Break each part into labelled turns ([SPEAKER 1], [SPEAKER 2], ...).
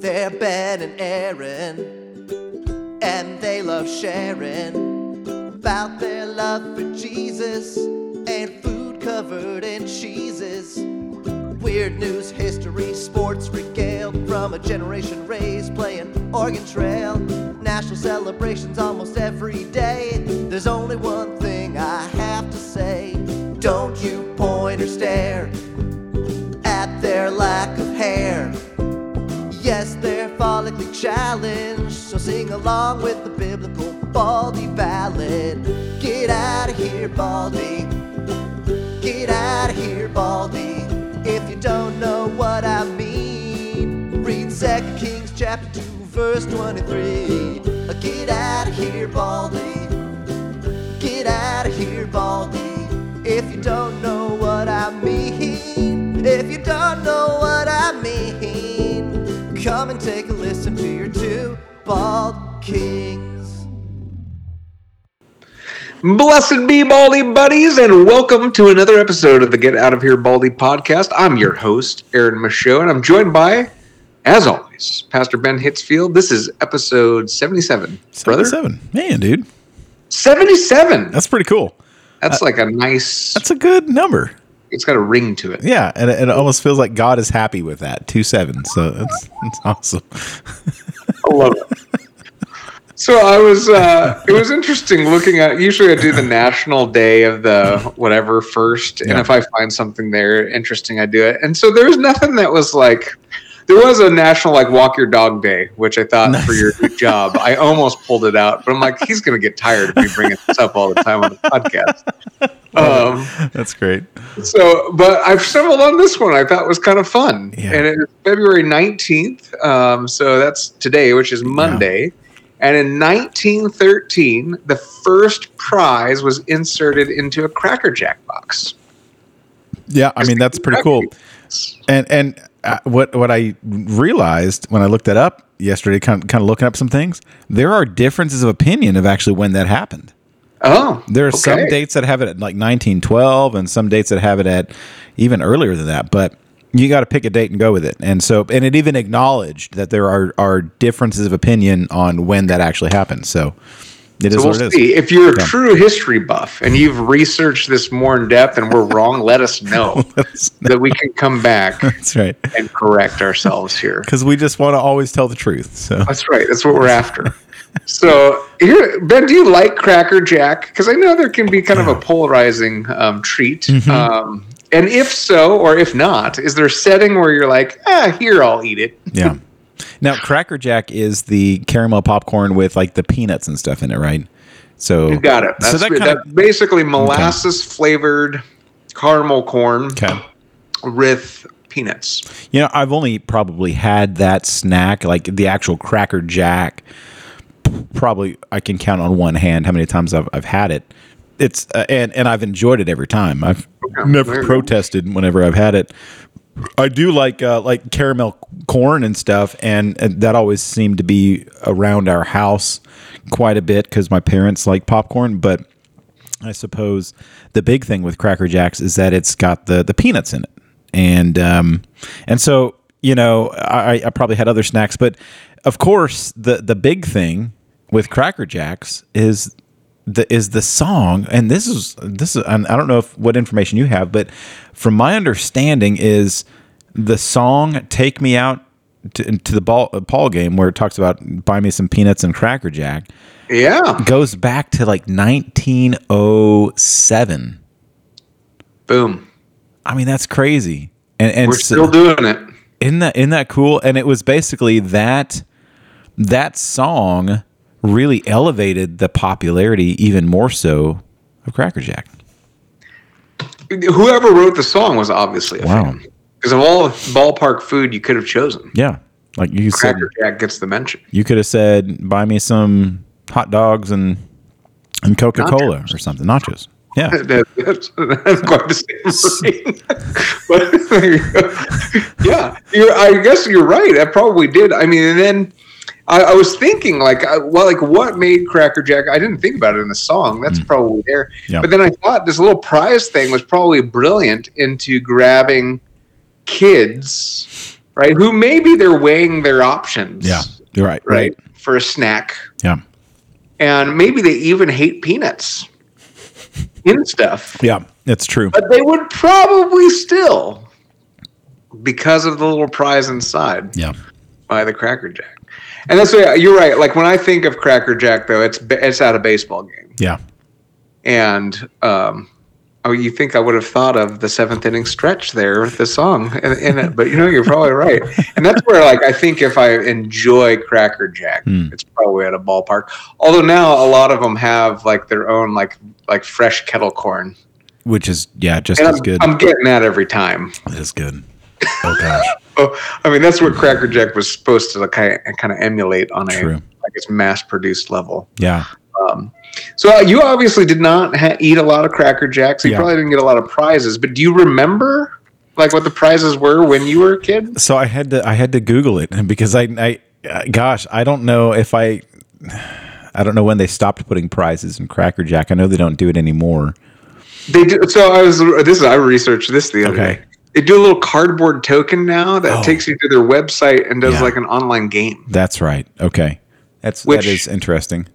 [SPEAKER 1] They're Ben and Aaron, and they love sharing about their love for Jesus and food covered in cheeses. Weird news, history, sports regaled from a generation raised playing Oregon Trail. National celebrations almost every day. There's only one thing I have to say. Don't you point or stare at their lack of hair. Yes, they're follically challenged, so sing along with the biblical Baldy ballad. Get out of here, Baldy. Get out of here, Baldy. If you don't know what I mean, read 2 Kings chapter 2, verse 23. Get out of here, Baldy. Get out of here, Baldy. If you don't know what I mean, if you don't know what I mean, come and take a listen to your two bald kings.
[SPEAKER 2] Blessed be Baldy buddies, and welcome to another episode of the Get Out of Here Baldy podcast. I'm your host, Aaron Michaud, and I'm joined by, as always, Pastor Ben Hitzfield. This is episode 77. Brother?
[SPEAKER 3] 77. Man, dude.
[SPEAKER 2] 77.
[SPEAKER 3] That's pretty cool.
[SPEAKER 2] That's uh, like a nice,
[SPEAKER 3] That's a good number.
[SPEAKER 2] It's got a ring to it.
[SPEAKER 3] Yeah, and it, it almost feels like God is happy with that. Two seven. So that's that's awesome.
[SPEAKER 2] I love it. So I was, uh, it was interesting looking at, usually I do the national day of the whatever first. And if I find something there interesting, I do it. And so there was nothing that was like, there was a national like walk your dog day, which I thought for your job, I almost pulled it out, but I'm like, he's going to get tired of me bringing this up all the time on the podcast. Um,
[SPEAKER 3] That's great.
[SPEAKER 2] so, but I've stumbled on this one I thought was kind of fun.
[SPEAKER 3] Yeah.
[SPEAKER 2] And it's February 19th. Um, so that's today, which is Monday. And in 1913, the first prize was inserted into a Cracker Jack box.
[SPEAKER 3] Yeah, I mean that's pretty cool. And and what what I realized when I looked that up yesterday, kind of, kind of looking up some things, there are differences of opinion of actually when that happened.
[SPEAKER 2] Oh,
[SPEAKER 3] There are some dates that have it at like 1912 and some dates that have it at even earlier than that, but you got to pick a date and go with it. And so, and it even acknowledged that there are, are differences of opinion on when that actually happened. So it is
[SPEAKER 2] So we'll
[SPEAKER 3] what it is.
[SPEAKER 2] see. If you're a true history buff and you've researched this more in depth and we're wrong, let us know that we can come back
[SPEAKER 3] That's right.
[SPEAKER 2] and correct ourselves here.
[SPEAKER 3] Because we just want to always tell the truth. So
[SPEAKER 2] That's right. That's what we're after. So here, Ben, do you like Cracker Jack? Because I know there can be kind of a polarizing um, treat.
[SPEAKER 3] Mm-hmm.
[SPEAKER 2] Um, and if so, or if not, is there a setting where you're like, ah, here I'll eat it?
[SPEAKER 3] yeah. Now, Cracker Jack is the caramel popcorn with like the peanuts and stuff in it, right? So
[SPEAKER 2] You got it. That's,
[SPEAKER 3] so that
[SPEAKER 2] that
[SPEAKER 3] kind of
[SPEAKER 2] basically molasses flavored caramel corn
[SPEAKER 3] okay.
[SPEAKER 2] with peanuts.
[SPEAKER 3] You know, I've only probably had that snack, like the actual Cracker Jack. Probably I can count on one hand how many times I've, I've had it. It's uh, and and I've enjoyed it every time. I've
[SPEAKER 2] there
[SPEAKER 3] never protested whenever I've had it. I do like uh, like caramel corn and stuff, and, and that always seemed to be around our house quite a bit because my parents like popcorn. But I suppose the big thing with Cracker Jacks is that it's got the the peanuts in it, and um, and so you know I, I probably had other snacks, but of course the the big thing with Cracker Jacks is the is the song, and this is this is and I don't know if what information you have, but from my understanding is the song "Take Me Out." To, to the ball, Paul game where it talks about buy me some peanuts and Cracker Jack
[SPEAKER 2] Yeah.
[SPEAKER 3] goes back to like 1907.
[SPEAKER 2] Boom.
[SPEAKER 3] I mean, that's crazy. And and
[SPEAKER 2] We're
[SPEAKER 3] so-
[SPEAKER 2] still doing it.
[SPEAKER 3] isn't that isn't that cool? And it was basically that that song really elevated the popularity even more so of Cracker Jack.
[SPEAKER 2] Whoever wrote the song was obviously a
[SPEAKER 3] Wow.
[SPEAKER 2] fan. Because of all the ballpark food you could have chosen,
[SPEAKER 3] Yeah, like you said,
[SPEAKER 2] Cracker Jack gets the mention.
[SPEAKER 3] you could have said, "Buy me some hot dogs and and Coca Cola or something, nachos." Yeah,
[SPEAKER 2] That, that's, that's quite the same but there you go. yeah, you're, I guess you're right. I probably did. I mean, and then I, I was thinking, like, I, well, like what made Cracker Jack? I didn't think about it in the song. That's probably there.
[SPEAKER 3] Mm.
[SPEAKER 2] But then I thought this little prize thing was probably brilliant into grabbing kids, right? Who maybe they're weighing their options.
[SPEAKER 3] Yeah. You're right.
[SPEAKER 2] Right.
[SPEAKER 3] Right.
[SPEAKER 2] For a snack.
[SPEAKER 3] Yeah.
[SPEAKER 2] And maybe they even hate peanuts in stuff.
[SPEAKER 3] Yeah. It's true.
[SPEAKER 2] But they would probably still, because of the little prize inside,
[SPEAKER 3] Yeah.
[SPEAKER 2] buy the Cracker Jack. And that's what you're right. Like when I think of Cracker Jack, though, it's it's at a baseball game,
[SPEAKER 3] Yeah.
[SPEAKER 2] and um, oh, you think I would have thought of the seventh inning stretch there with the song in, in it, but you know you're probably right. And that's where like I think if I enjoy Cracker Jack,
[SPEAKER 3] Hmm.
[SPEAKER 2] it's probably at a ballpark. Although now a lot of them have like their own like like fresh kettle corn,
[SPEAKER 3] Which is yeah, just
[SPEAKER 2] and
[SPEAKER 3] as
[SPEAKER 2] I'm,
[SPEAKER 3] good.
[SPEAKER 2] I'm getting that every time.
[SPEAKER 3] It is good. Oh gosh.
[SPEAKER 2] I mean, that's what Cracker Jack was supposed to kind of, kind of emulate on a
[SPEAKER 3] True.
[SPEAKER 2] like its mass-produced level.
[SPEAKER 3] Yeah.
[SPEAKER 2] Um, so uh, you obviously did not ha- eat a lot of Cracker Jacks. You
[SPEAKER 3] Yeah.
[SPEAKER 2] probably didn't get a lot of prizes. But do you remember like what the prizes were when you were a kid?
[SPEAKER 3] So I had to I had to Google it because I I uh, gosh I don't know if I I don't know when they stopped putting prizes in Cracker Jack. I know they don't do it anymore.
[SPEAKER 2] They do. So I was. This is I researched this the other
[SPEAKER 3] Okay.
[SPEAKER 2] day. They do a little cardboard token now that
[SPEAKER 3] Oh.
[SPEAKER 2] takes you to their website and does
[SPEAKER 3] Yeah.
[SPEAKER 2] like an online game.
[SPEAKER 3] That's right. Okay, that's
[SPEAKER 2] Which-
[SPEAKER 3] that is interesting.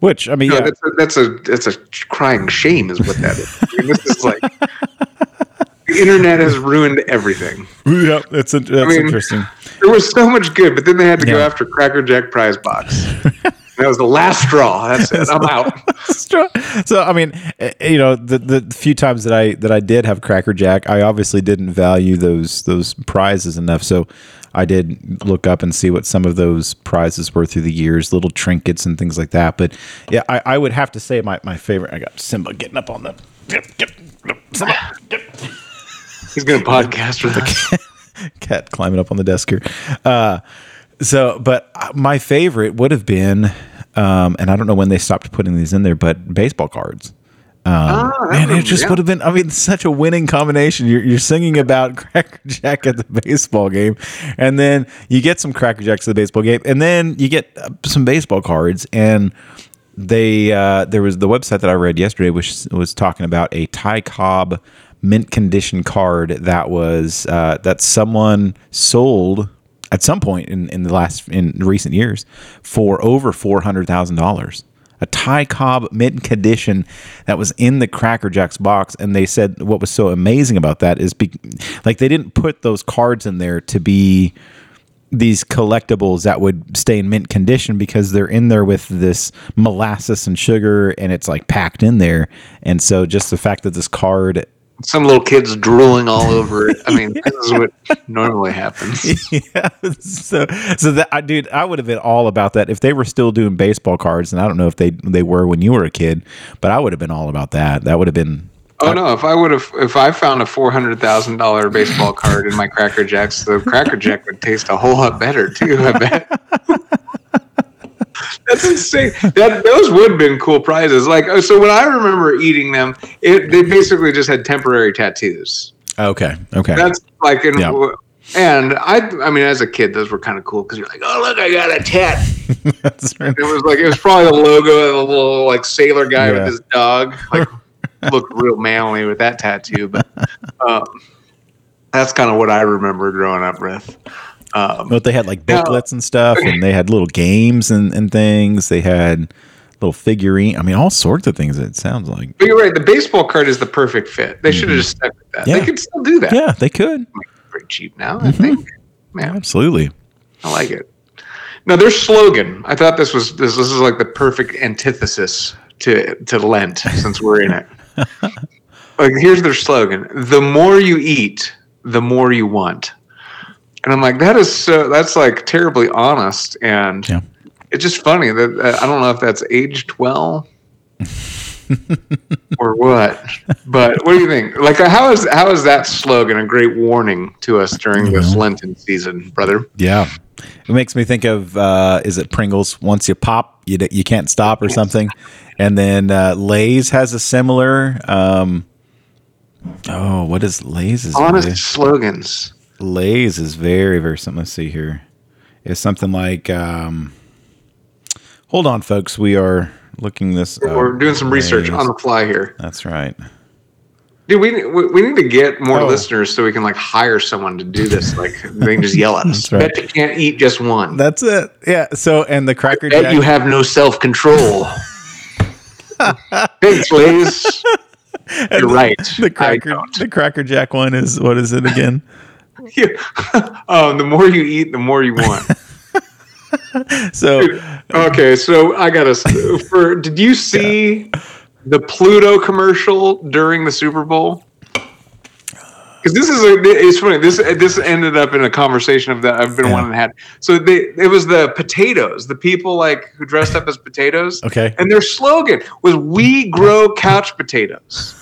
[SPEAKER 3] Which I mean,
[SPEAKER 2] No,
[SPEAKER 3] yeah,
[SPEAKER 2] that's a, that's a that's a crying shame, is what that is. I mean, this is like the internet has ruined everything.
[SPEAKER 3] yeah, that's that's
[SPEAKER 2] mean-
[SPEAKER 3] interesting.
[SPEAKER 2] There was so much good, but then they had to go after Cracker Jack prize box. that was the last straw. That's it. I'm out.
[SPEAKER 3] so I mean, eh, you know, the the few times that I that I did have Cracker Jack, I obviously didn't value those those prizes enough. So I did look up and see what some of those prizes were through the years, little trinkets and things like that. But yeah, I, I would have to say my, my favorite. I got Simba getting up on the. Get, get, Simba, get.
[SPEAKER 2] He's gonna podcast with us.
[SPEAKER 3] cat climbing up on the desk here. Uh, so, but my favorite would have been, um, and I don't know when they stopped putting these in there, but baseball cards. Um,
[SPEAKER 2] Ah,
[SPEAKER 3] man, it just
[SPEAKER 2] yeah.
[SPEAKER 3] would have been. I mean, such a winning combination. You're, you're singing about Cracker Jack at the baseball game, and then you get some Cracker Jacks at the baseball game, and then you get uh, some baseball cards. And they uh, there was the website that I read yesterday, which was talking about a Ty Cobb mint condition card that was uh, that someone sold at some point in, in the last in recent years for over four hundred thousand dollars. A Ty Cobb mint condition that was in the Cracker Jacks box, and they said what was so amazing about that is be, like they didn't put those cards in there to be these collectibles that would stay in mint condition because they're in there with this molasses and sugar and it's like packed in there. And so just the fact that this card
[SPEAKER 2] Some little kids drooling all over it. I mean, this is what normally happens.
[SPEAKER 3] yeah, so so that I dude, I would have been all about that if they were still doing baseball cards, and I don't know if they they were when you were a kid, but I would have been all about that. That would have been
[SPEAKER 2] Oh no! If I would have, if I found a four hundred thousand dollar baseball card in my Cracker Jacks, the Cracker Jack would taste a whole lot better too. I bet. That's insane. That those would have been cool prizes. Like oh, so, when I remember eating them, it, they basically just had temporary tattoos.
[SPEAKER 3] okay. Okay,
[SPEAKER 2] That's like in.
[SPEAKER 3] Yeah.
[SPEAKER 2] And I, I mean, as a kid, those were kind of cool because you're like, "Oh, look, I got a tat."
[SPEAKER 3] That's right.
[SPEAKER 2] It was like it was probably the logo of a little like sailor guy
[SPEAKER 3] Yeah.
[SPEAKER 2] with his dog. Like looked real manly with that tattoo, but um, that's kind of what I remember growing up with. Um,
[SPEAKER 3] But they had like
[SPEAKER 2] Now-
[SPEAKER 3] booklets and stuff, and they had little games and, and things. They had little figurine. I mean, all sorts of things. It sounds like.
[SPEAKER 2] but you're right. The baseball card is the perfect fit. They should have just stuck with that.
[SPEAKER 3] Mm-hmm. Yeah.
[SPEAKER 2] They could still do that.
[SPEAKER 3] Yeah, they could.
[SPEAKER 2] Pretty cheap now,
[SPEAKER 3] Mm-hmm.
[SPEAKER 2] I think. Man,
[SPEAKER 3] Absolutely.
[SPEAKER 2] I like it. Now their slogan. I thought this was this, this is like the perfect antithesis to to Lent since we're in it. like here's their slogan: "The more you eat, the more you want." And I'm like, that is so. That's like terribly honest, and
[SPEAKER 3] Yeah.
[SPEAKER 2] it's just funny that uh, I don't know if that's aged well. or what? But what do you think? Like, uh, how is how is that slogan a great warning to us during this. Lenten season, brother?
[SPEAKER 3] Yeah. It makes me think of uh, is it Pringles? Once you pop, you d- you can't stop or something. And then uh, Lay's has a similar. Um, oh, what is Lay's?
[SPEAKER 2] Honest slogans.
[SPEAKER 3] Lay's is very very something. Let's see here. It's something like. Um, hold on, folks. We are looking this. up.
[SPEAKER 2] We're doing some research
[SPEAKER 3] Lay's.
[SPEAKER 2] on the fly here.
[SPEAKER 3] That's right.
[SPEAKER 2] Dude, we, we need to get more
[SPEAKER 3] Oh.
[SPEAKER 2] listeners so we can like hire someone to do this. Like they can just yell at us.
[SPEAKER 3] Right.
[SPEAKER 2] Bet you can't eat just one.
[SPEAKER 3] That's it. Yeah. So and the Cracker
[SPEAKER 2] Bet
[SPEAKER 3] Jack.
[SPEAKER 2] you have no self control. Thanks, Liz. You're right.
[SPEAKER 3] the Cracker the Cracker Jack one is what is it again?
[SPEAKER 2] Yeah. um, the more you eat, the more you want.
[SPEAKER 3] So
[SPEAKER 2] Okay, so I gotta. For did you see the Pluto commercial during the Super Bowl? Because this is a, it's funny. This this ended up in a conversation of that I've been
[SPEAKER 3] Yeah.
[SPEAKER 2] wanting to have. So they it was the potatoes, the people like who dressed up as potatoes.
[SPEAKER 3] Okay.
[SPEAKER 2] and their slogan was "We grow couch potatoes."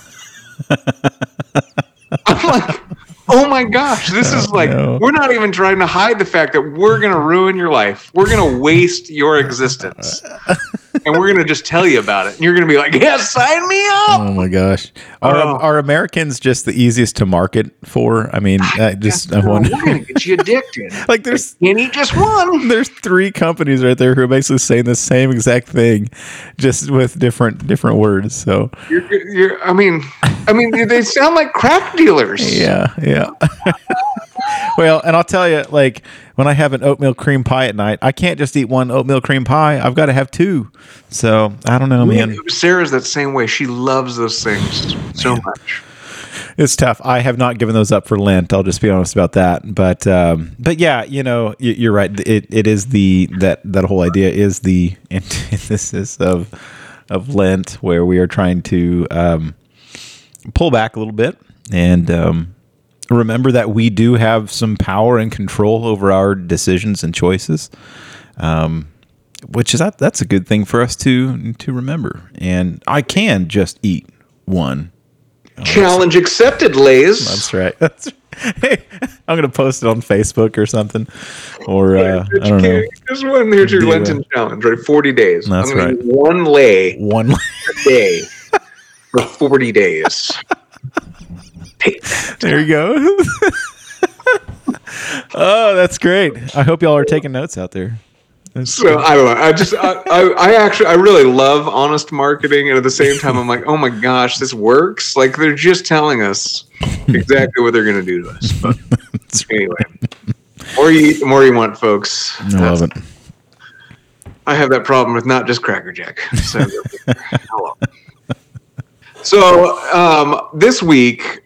[SPEAKER 2] I'm like, oh my gosh, this is oh, like
[SPEAKER 3] no.
[SPEAKER 2] we're not even trying to hide the fact that we're gonna ruin your life. We're gonna waste your existence, and we're gonna just tell you about it. And you're gonna be like, yeah, sign me up.
[SPEAKER 3] Oh my gosh. Are,
[SPEAKER 2] Oh.
[SPEAKER 3] are Americans just the easiest to market for? I mean, I just I
[SPEAKER 2] We're
[SPEAKER 3] wonder.
[SPEAKER 2] gonna get you addicted.
[SPEAKER 3] like there's
[SPEAKER 2] Can't just one.
[SPEAKER 3] there's three companies right there who are basically saying the same exact thing, just with different different words. So
[SPEAKER 2] You're, you're, I mean, I mean, they sound like crack dealers.
[SPEAKER 3] yeah, yeah. Well, and I'll tell you, like when I have an oatmeal cream pie at night, I can't just eat one oatmeal cream pie. I've got to have two. So I don't know, man.
[SPEAKER 2] Sarah's that same way. She loves those things so much.
[SPEAKER 3] It's tough. I have not given those up for Lent. I'll just be honest about that. But um, but yeah, you know, you, are right. It it is the that that whole idea is the antithesis of of Lent, where we are trying to um, pull back a little bit and um, remember that we do have some power and control over our decisions and choices. Um, which is that that's a good thing for us to to remember. And I can just eat one
[SPEAKER 2] Challenge accepted, Lays.
[SPEAKER 3] that's right. That's hey, I'm gonna post it on Facebook or something, or uh, I don't know.
[SPEAKER 2] Just one. Here's your Lenten challenge, right? 40 days.
[SPEAKER 3] That's
[SPEAKER 2] I'm
[SPEAKER 3] right.
[SPEAKER 2] eat One lay
[SPEAKER 3] One.
[SPEAKER 2] a day for 40 days.
[SPEAKER 3] There you go. oh, that's great. I hope y'all are taking notes out there. That's-
[SPEAKER 2] So I don't know. I just, I, I, I actually, I really love honest marketing, and at the same time, I'm like, oh my gosh, this works. Like they're just telling us exactly what they're gonna do to us. But anyway, more you eat, the more you want, folks.
[SPEAKER 3] I love it.
[SPEAKER 2] I have that problem with not just Cracker Jack. So, hello. so um, this week,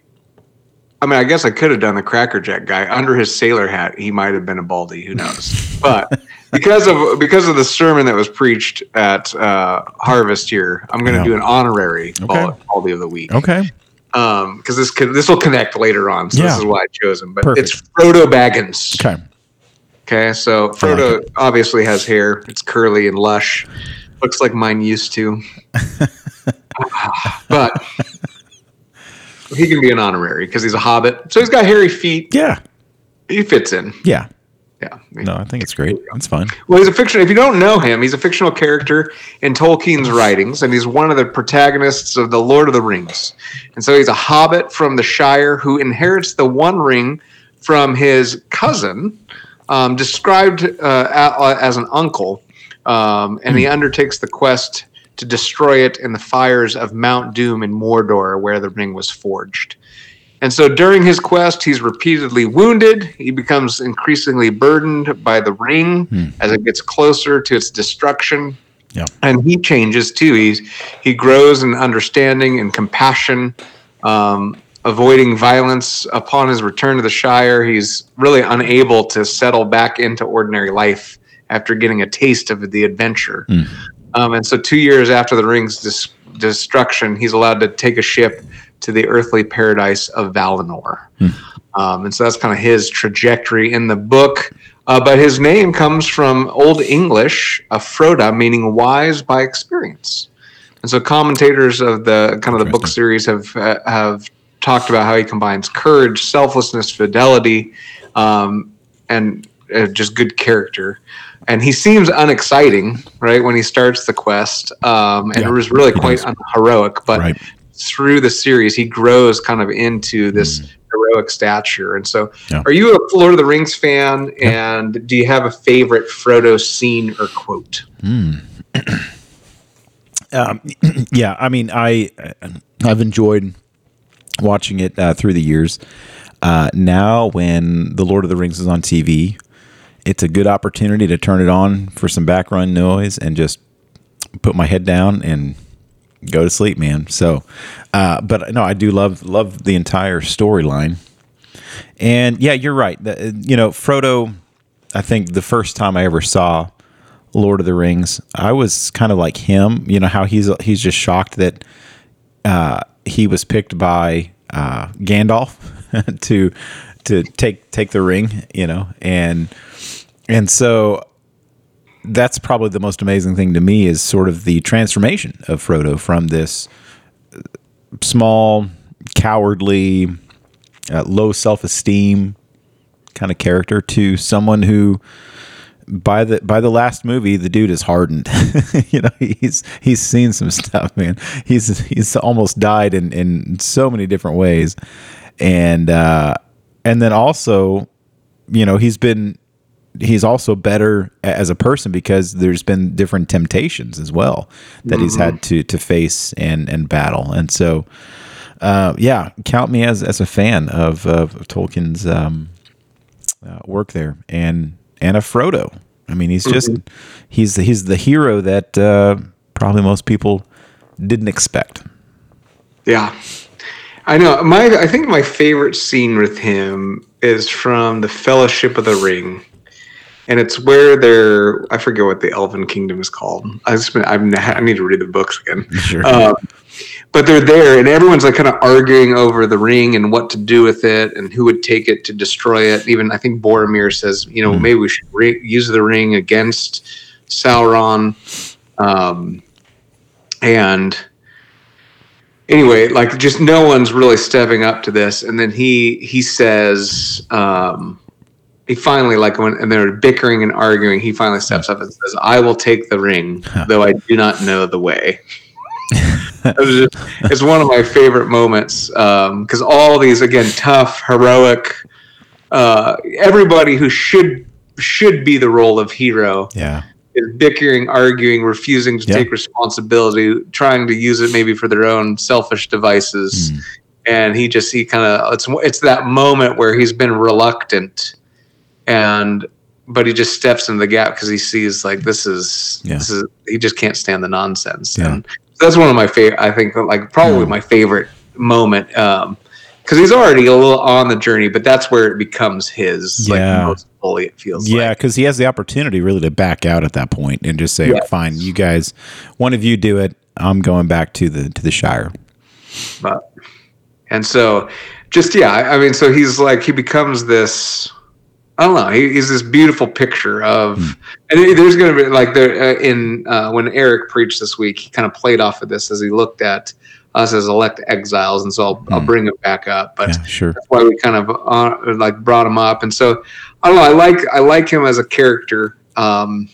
[SPEAKER 2] I mean, I guess I could have done the Cracker Jack guy under his sailor hat. He might have been a baldy. Who knows? But because of because of the sermon that was preached at uh, Harvest here, I'm going to
[SPEAKER 3] Yeah.
[SPEAKER 2] do an honorary
[SPEAKER 3] Okay.
[SPEAKER 2] baldy of the week.
[SPEAKER 3] Okay.
[SPEAKER 2] Um, because this could, this will connect later on. So
[SPEAKER 3] Yeah.
[SPEAKER 2] this is why I chose him. But
[SPEAKER 3] Perfect.
[SPEAKER 2] it's Frodo Baggins.
[SPEAKER 3] Okay.
[SPEAKER 2] Okay, so Frodo obviously has hair. It's curly and lush. Looks like mine used to. but he can be an honorary because he's a hobbit. So he's got hairy feet.
[SPEAKER 3] Yeah.
[SPEAKER 2] He fits in.
[SPEAKER 3] Yeah.
[SPEAKER 2] Yeah.
[SPEAKER 3] No, I think it's great. It's fine.
[SPEAKER 2] Well, he's a fiction. If you don't know him, he's a fictional character in Tolkien's writings, and he's one of the protagonists of the Lord of the Rings. And so he's a hobbit from the Shire who inherits the One Ring from his cousin, um, described uh, as an uncle, um, and he undertakes the quest to destroy it in the fires of Mount Doom in Mordor, where the ring was forged. And so during his quest, he's repeatedly wounded. He becomes increasingly burdened by the ring as it gets closer to its destruction.
[SPEAKER 3] Yeah.
[SPEAKER 2] And he changes too. He's he grows in understanding and compassion, um, avoiding violence. Upon his return to the Shire, he's really unable to settle back into ordinary life after getting a taste of the adventure. Um, and so, two years after the ring's dis- destruction, he's allowed to take a ship to the earthly paradise of Valinor. Um, and so that's kind of his trajectory in the book. Uh, but his name comes from Old English, uh, Froda, meaning wise by experience. And so commentators of the kind of the book series have uh, have talked about how he combines courage, selflessness, fidelity, um, and uh, just good character. And he seems unexciting, right, when he starts the quest. Um, and
[SPEAKER 3] Yeah,
[SPEAKER 2] it was really quite heroic. But
[SPEAKER 3] Right.
[SPEAKER 2] through the series, he grows kind of into this heroic stature. And so,
[SPEAKER 3] Mm. Yeah.
[SPEAKER 2] are you a Lord of the Rings fan? And do you have a favorite Frodo scene or quote?
[SPEAKER 3] Um, yeah, I mean, I I've enjoyed watching it uh, through the years. Uh, now, when The Lord of the Rings is on TV, it's a good opportunity to turn it on for some background noise and just put my head down and go to sleep, man. So, uh, but no, I do love love the entire storyline. And yeah, you're right. The, you know, Frodo. I think the first time I ever saw Lord of the Rings, I was kind of like him. You know how he's he's just shocked that uh, he was picked by uh, Gandalf to to take take the ring. You know, and and so that's probably the most amazing thing to me is sort of the transformation of Frodo from this small, cowardly, uh, low self esteem kind of character to someone who by the by the last movie the dude is hardened you know he's he's seen some stuff man he's he's almost died in in so many different ways and uh and then also you know he's been he's also better as a person because there's been different temptations as well that mm-hmm. he's had to to face and and battle and so uh, yeah count me as as a fan of, of Tolkien's um, uh, work there, and and a Frodo. I mean, he's just mm-hmm. he's he's the hero that uh, probably most people didn't expect.
[SPEAKER 2] Yeah, I know. My I think my favorite scene with him is from the Fellowship of the Ring, and it's where they're I forget what the Elven Kingdom is called. I just been, I've, I need to read the books again. Sure. Um, but they're there and everyone's like kind of arguing over the ring and what to do with it and who would take it to destroy it even i think boromir says you know mm. maybe we should re- use the ring against sauron um, and anyway like just no one's really stepping up to this and then he he says um, he finally like when and they're bickering and arguing he finally steps up and says i will take the ring though i do not know the way it just, it's one of my favorite moments because um, all these again tough, heroic, uh, everybody who should should be the role of hero.
[SPEAKER 3] Yeah.
[SPEAKER 2] Is bickering, arguing, refusing to take responsibility, trying to use it maybe for their own selfish devices. Mm. And he just he kind of it's it's that moment where he's been reluctant and but he just steps into the gap because he sees like this is yeah. this is he just can't stand the nonsense yeah. and that's one of my favorite. I think like probably mm. my favorite moment Um, because he's already a little on the journey, but that's where it becomes his. Yeah, like, most fully it feels.
[SPEAKER 3] Yeah, because like. he has the opportunity really to back out at that point and just say, yes. "Fine, you guys, one of you do it. I'm going back to the to the Shire."
[SPEAKER 2] But and so, just yeah, I, I mean, so he's like he becomes this I don't know. He, he's this beautiful picture of, mm. and there's going to be like there uh, in uh, when Eric preached this week, he kind of played off of this as he looked at us as elect exiles, and so I'll, mm. I'll hmm. bring him back up. But yeah,
[SPEAKER 3] sure.
[SPEAKER 2] that's why we kind of uh, like brought him up, and so I don't know. I like I like him as a character. Um,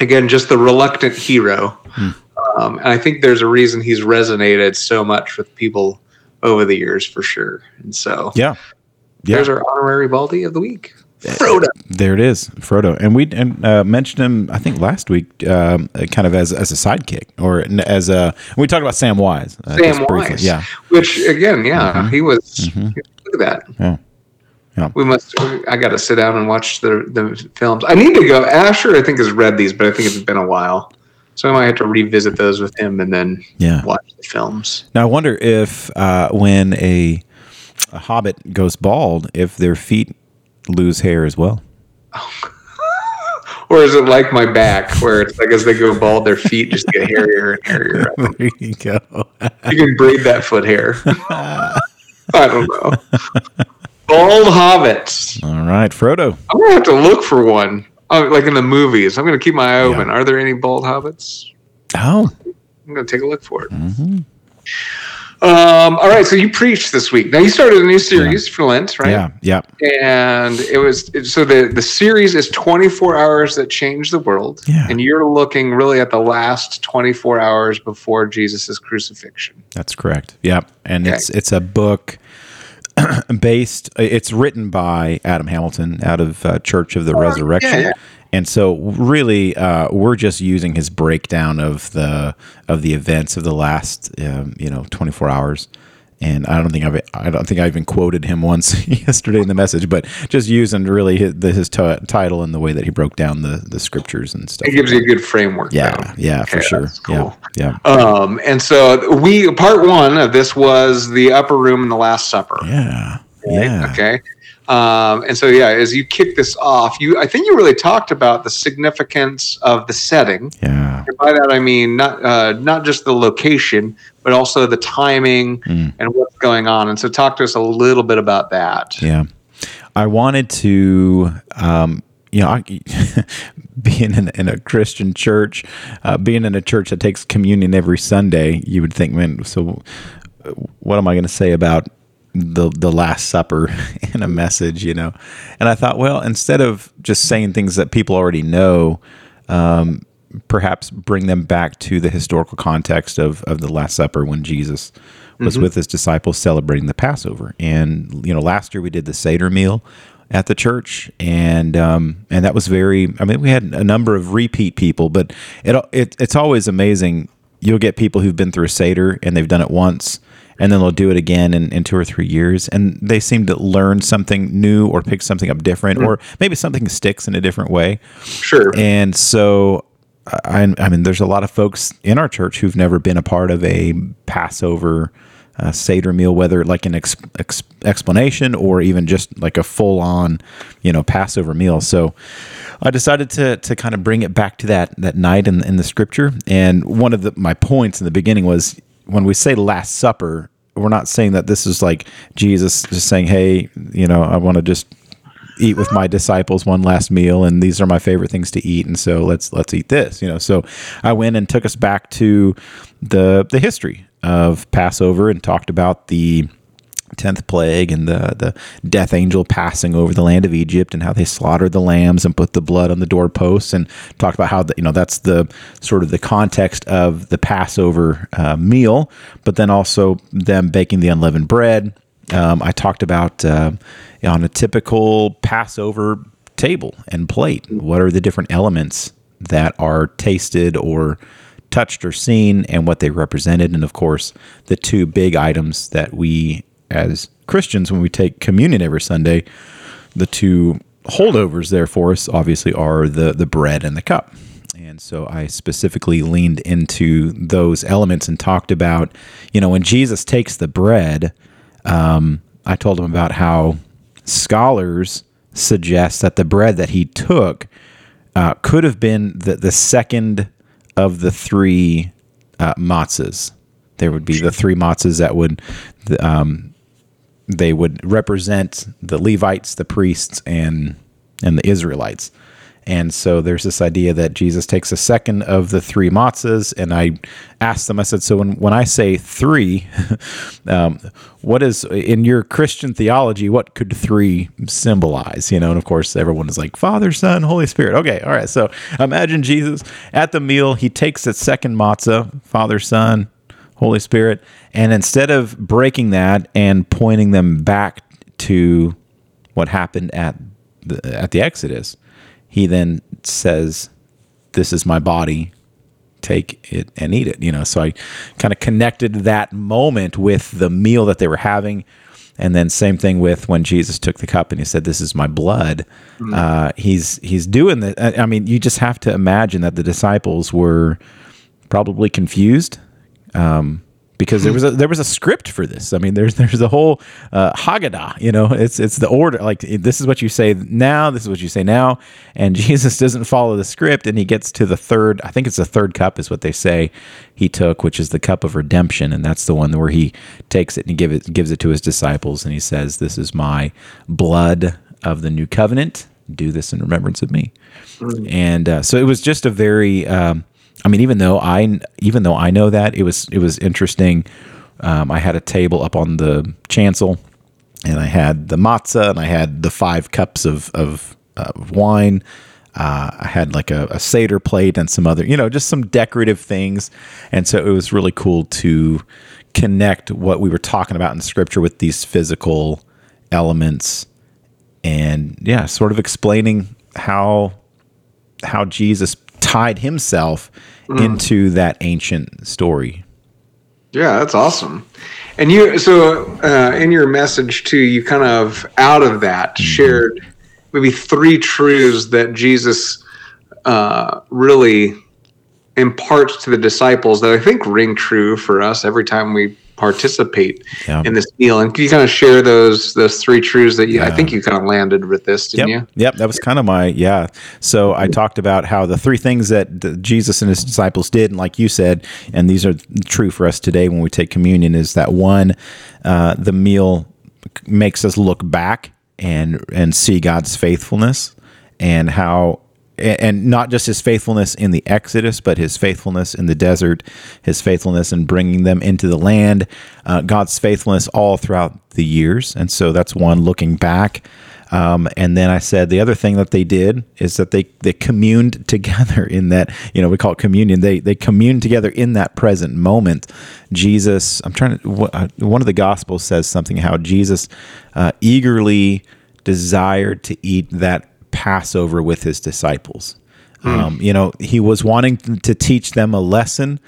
[SPEAKER 2] again, just the reluctant hero, mm. um, and I think there's a reason he's resonated so much with people over the years for sure. And so
[SPEAKER 3] yeah.
[SPEAKER 2] Yeah. There's our honorary Baldy of the week. Frodo.
[SPEAKER 3] There it is, Frodo, and we and uh, mentioned him. I think last week, um, kind of as as a sidekick, or as a. We talked about Samwise.
[SPEAKER 2] Uh, Sam Wise, yeah. Which again, yeah, mm-hmm. he was. Mm-hmm. Look at that.
[SPEAKER 3] Yeah. Yeah.
[SPEAKER 2] We must. I got to sit down and watch the the films. I need to go. Asher, I think, has read these, but I think it's been a while, so I might have to revisit those with him and then
[SPEAKER 3] yeah.
[SPEAKER 2] watch the films.
[SPEAKER 3] Now I wonder if uh, when a, a hobbit goes bald, if their feet lose hair as well.
[SPEAKER 2] or is it like my back, where it's like as they go bald, their feet just get hairier and hairier?
[SPEAKER 3] there you go.
[SPEAKER 2] you can braid that foot hair. I don't know. Bald hobbits.
[SPEAKER 3] All right, Frodo.
[SPEAKER 2] I'm gonna have to look for one. Oh, like in the movies. I'm gonna keep my eye open. Yeah. Are there any bald hobbits?
[SPEAKER 3] Oh,
[SPEAKER 2] I'm gonna take a look for it. Mm-hmm. Um, all right, so you preached this week. Now you started a new series yeah. for Lent, right?
[SPEAKER 3] Yeah, yeah.
[SPEAKER 2] And it was so the the series is 24 hours that changed the world.
[SPEAKER 3] Yeah.
[SPEAKER 2] And you're looking really at the last 24 hours before Jesus' crucifixion.
[SPEAKER 3] That's correct. Yep. And okay. it's it's a book based. It's written by Adam Hamilton out of uh, Church of the oh, Resurrection. Yeah, and so, really, uh, we're just using his breakdown of the of the events of the last, um, you know, 24 hours, and I don't think I've I don't think I even quoted him once yesterday in the message, but just using really his, the, his t- title and the way that he broke down the the scriptures and stuff.
[SPEAKER 2] It gives you a good framework.
[SPEAKER 3] Yeah,
[SPEAKER 2] though.
[SPEAKER 3] yeah, for sure.
[SPEAKER 2] cool.
[SPEAKER 3] Yeah,
[SPEAKER 2] Um, and so we part one of this was the upper room in the Last Supper.
[SPEAKER 3] yeah,
[SPEAKER 2] right?
[SPEAKER 3] yeah,
[SPEAKER 2] Okay. Um, and so yeah, as you kick this off, you I think you really talked about the significance of the setting.
[SPEAKER 3] yeah,
[SPEAKER 2] And by that I mean not uh, not just the location, but also the timing
[SPEAKER 3] Mm.
[SPEAKER 2] and what's going on. And so talk to us a little bit about that.
[SPEAKER 3] yeah. I wanted to, um, you know, I, being in, in a Christian church, uh, being in a church that takes communion every Sunday, you would think, man, so uh, what am I going to say about the the Last Supper in a message, you know? And I thought, well, instead of just saying things that people already know, um, perhaps bring them back to the historical context of of the Last Supper when Jesus was with his disciples celebrating the Passover. And you know, last year we did the Seder meal at the church, and um, and that was very. I mean, we had a number of repeat people, but it, it it's always amazing. You'll get people who've been through a Seder and they've done it once, and then they'll do it again in, in two or three years, and they seem to learn something new or pick something up different, or maybe something sticks in a different way.
[SPEAKER 2] Sure.
[SPEAKER 3] And so, I, I mean, there's a lot of folks in our church who've never been a part of a Passover uh, Seder meal, whether like an ex, ex, explanation or even just like a full on, you know, Passover meal. So I decided to to kind of bring it back to that that night in in the scripture. And one of the my points in the beginning was when we say Last Supper, we're not saying that this is like Jesus just saying, "Hey, you know, I want to just eat with my disciples one last meal and these are my favorite things to eat and so let's let's eat this you know? So i went and took us back to the the history of passover and talked about the 10th plague and the the death angel passing over the land of Egypt and how they slaughtered the lambs and put the blood on the doorposts and talked about how the, you know that's the sort of the context of the Passover uh, meal but then also them baking the unleavened bread um, I talked about uh, on a typical Passover table and plate. What are the different elements that are tasted or touched or seen, and what they represented? And of course, the two big items that we, as Christians, when we take communion every Sunday, the two holdovers there for us obviously are the the bread and the cup. And so I specifically leaned into those elements and talked about, you know, when Jesus takes the bread, um, I told him about how scholars suggest that the bread that he took uh, could have been the, the second of the three uh, matzahs. There would be the three matzahs that would um, they would represent the Levites, the priests, and and the Israelites. And so there's this idea that Jesus takes a second of the three matzahs. And I asked them, I said, so when, when I say three, um, what is in your Christian theology, what could three symbolize? You know, and of course, everyone is like Father, Son, Holy Spirit. Okay, all right. So imagine Jesus at the meal, he takes that second matzah, Father, Son, Holy Spirit, and instead of breaking that and pointing them back to what happened at the, at the Exodus, he then says, "This is my body. Take it and eat it." You know, so I kind of connected that moment with the meal that they were having, and then same thing with when Jesus took the cup and he said, "This is my blood." Uh, he's he's doing that. I mean, you just have to imagine that the disciples were probably confused um, because there was a there was a script for this. I mean, there's there's a whole uh, Haggadah. You know, it's it's the order. Like this is what you say now. This is what you say now. And Jesus doesn't follow the script, and he gets to the third. I think it's the third cup is what they say he took, which is the cup of redemption, and that's the one where he takes it and he give it gives it to his disciples, and he says, "This is my blood of the new covenant. Do this in remembrance of me." And uh, so it was just a very. Um, I mean, even though I even though I know that it was it was interesting. Um, I had a table up on the chancel, and I had the matzah, and I had the five cups of of, of wine. Uh, I had like a, a seder plate and some other, you know, just some decorative things, and so it was really cool to connect what we were talking about in scripture with these physical elements, and yeah, sort of explaining how how Jesus tied himself into that ancient story.
[SPEAKER 2] Yeah, that's awesome. And you, so uh, in your message too, you kind of out of that
[SPEAKER 3] Mm-hmm.
[SPEAKER 2] shared maybe three truths that Jesus uh, really imparts to the disciples that I think ring true for us every time we participate
[SPEAKER 3] Yeah.
[SPEAKER 2] in this meal. And can you kind of share those those three truths that you, I think you kind of landed with this, didn't
[SPEAKER 3] Yep.
[SPEAKER 2] you?
[SPEAKER 3] Yep. That was kind of my, yeah. So I talked about how the three things that the- Jesus and his disciples did, and like you said, and these are true for us today when we take communion, is that one, uh, the meal makes us look back and and see God's faithfulness and how and not just his faithfulness in the Exodus, but his faithfulness in the desert, his faithfulness in bringing them into the land, uh, God's faithfulness all throughout the years. And so that's one looking back. Um, and then I said the other thing that they did is that they they communed together in that you know we call it communion. They they communed together in that present moment. Jesus, I'm trying to. uh, One of the Gospels says something how Jesus uh, eagerly desired to eat that Passover with his disciples. Um, you know, he was wanting to teach them a lesson,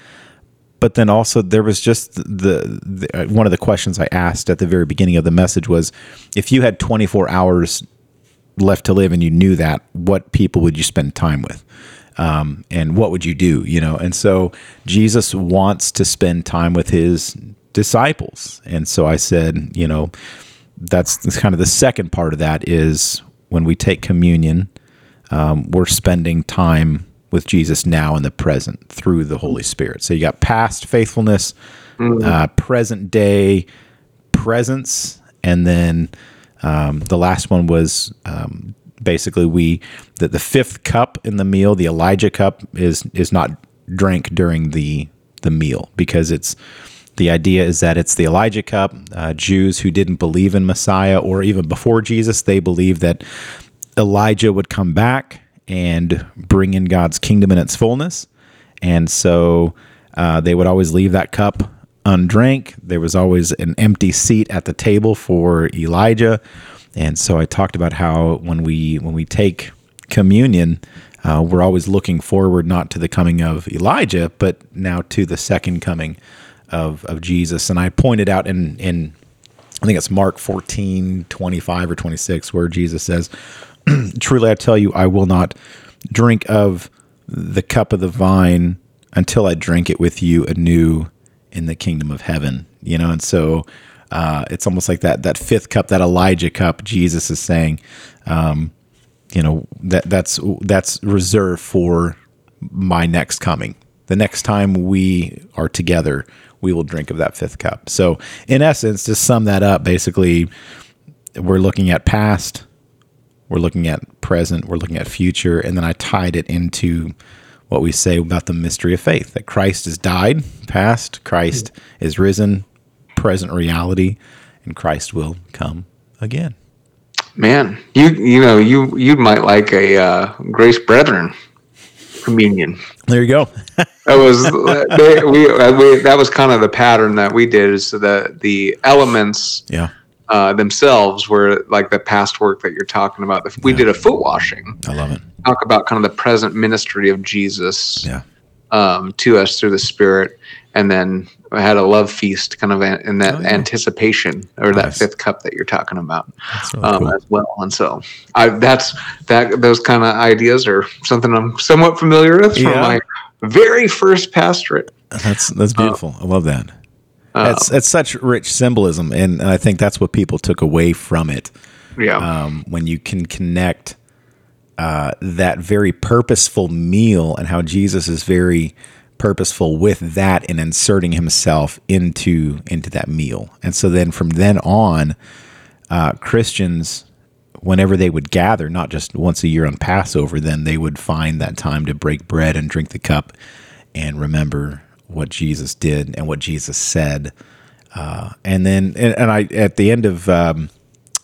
[SPEAKER 3] but then also there was just the, the uh, one of the questions I asked at the very beginning of the message was, if you had 24 hours left to live and you knew that, what people would you spend time with? Um, and what would you do? You know, and so Jesus wants to spend time with his disciples. And so I said, you know, that's, that's kind of the second part of that is when we take communion, um, we're spending time with Jesus now in the present through the Holy Spirit. So you got past faithfulness, uh, present day presence, and then um, the last one was um, basically we that the fifth cup in the meal, the Elijah cup, is is not drank during the the meal because it's the idea is that it's the Elijah cup. Uh, Jews who didn't believe in Messiah or even before Jesus, they believed that Elijah would come back and bring in God's kingdom in its fullness. And so uh, they would always leave that cup undrank. There was always an empty seat at the table for Elijah. And so I talked about how when we when we take communion, uh, we're always looking forward not to the coming of Elijah, but now to the second coming of, of Jesus. And I pointed out in in I think it's Mark 14, 25 or 26, where Jesus says, Truly I tell you, I will not drink of the cup of the vine until I drink it with you anew in the kingdom of heaven. You know, and so uh, it's almost like that that fifth cup, that Elijah cup, Jesus is saying, um, you know, that that's that's reserved for my next coming. The next time we are together, we will drink of that fifth cup. So, in essence, to sum that up, basically, we're looking at past, we're looking at present, we're looking at future, and then I tied it into what we say about the mystery of faith that Christ has died, past, Christ is risen, present reality, and Christ will come again.
[SPEAKER 2] Man, you you know you you might like a uh, Grace Brethren communion.
[SPEAKER 3] There you go.
[SPEAKER 2] That was they, we, uh, we that was kind of the pattern that we did is the the elements
[SPEAKER 3] yeah.
[SPEAKER 2] uh, themselves were like the past work that you're talking about. We did a foot washing.
[SPEAKER 3] I love it.
[SPEAKER 2] Talk about kind of the present ministry of Jesus
[SPEAKER 3] Yeah.
[SPEAKER 2] um, to us through the Spirit, and then had a love feast, kind of in that
[SPEAKER 3] Oh, yeah.
[SPEAKER 2] anticipation or that fifth cup that you're talking about
[SPEAKER 3] really
[SPEAKER 2] um,
[SPEAKER 3] cool.
[SPEAKER 2] as well. And so, I that's that those kind of ideas are something I'm somewhat familiar with from my very first pastorate.
[SPEAKER 3] That's that's beautiful. I love that.
[SPEAKER 2] Uh,
[SPEAKER 3] That's that's such rich symbolism, and I think that's what people took away from it.
[SPEAKER 2] yeah,
[SPEAKER 3] Um, when you can connect uh, that very purposeful meal and how Jesus is very purposeful with that and inserting himself into into that meal, and so then from then on, uh, Christians, whenever they would gather, not just once a year on Passover, then they would find that time to break bread and drink the cup and remember what Jesus did and what Jesus said. Uh, and then, and, and I, at the end of um,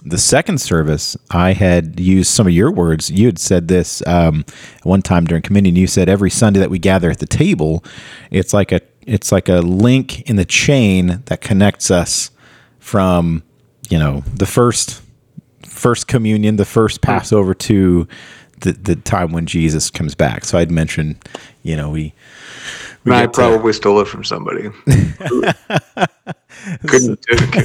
[SPEAKER 3] the second service, I had used some of your words. You had said this um, one time during communion. You said every Sunday that we gather at the table, it's like a it's like a link in the chain that connects us from you know the first first communion, the first Passover to the, the time when Jesus comes back. So I'd mentioned, you know, we
[SPEAKER 2] And I
[SPEAKER 3] get to-
[SPEAKER 2] probably stole it from somebody. Couldn't,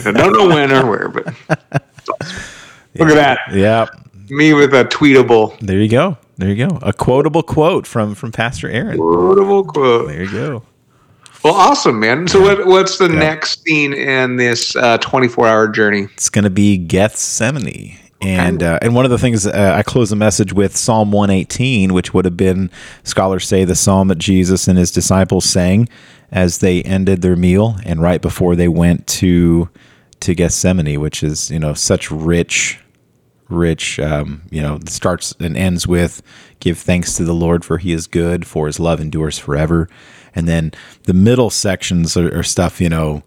[SPEAKER 2] I don't know when or where, but look at that.
[SPEAKER 3] Yeah.
[SPEAKER 2] Me with a tweetable,
[SPEAKER 3] There you go. There you go. A quotable quote from from Pastor Aaron.
[SPEAKER 2] quotable quote.
[SPEAKER 3] There you go.
[SPEAKER 2] Well, awesome, man. So, what, what's the next scene in this uh, 24 hour journey?
[SPEAKER 3] It's going to be Gethsemane. And uh, and one of the things uh, I close the message with Psalm 118, which would have been scholars say the psalm that Jesus and his disciples sang as they ended their meal and right before they went to to Gethsemane, which is you know such rich, rich. Um, you know starts and ends with give thanks to the Lord for He is good, for His love endures forever. And then the middle sections are, are stuff you know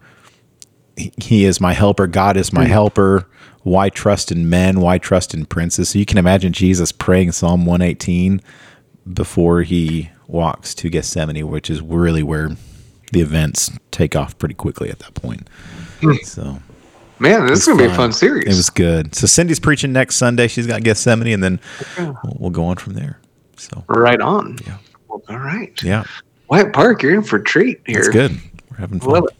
[SPEAKER 3] he is my helper god is my helper. Why trust in men? Why trust in princes? So you can imagine jesus praying psalm 118 before he walks to gethsemane which is really where the events take off pretty quickly at that point. So
[SPEAKER 2] Man, this is going to be a
[SPEAKER 3] fun.
[SPEAKER 2] fun series.
[SPEAKER 3] it was good so cindy's preaching next sunday she's got gethsemane and then we'll, we'll go on from there so
[SPEAKER 2] right on.
[SPEAKER 3] Yeah.
[SPEAKER 2] Well, all right.
[SPEAKER 3] yeah
[SPEAKER 2] Wyatt Park, you're in for a treat here.
[SPEAKER 3] it's good we're having fun
[SPEAKER 2] Love it.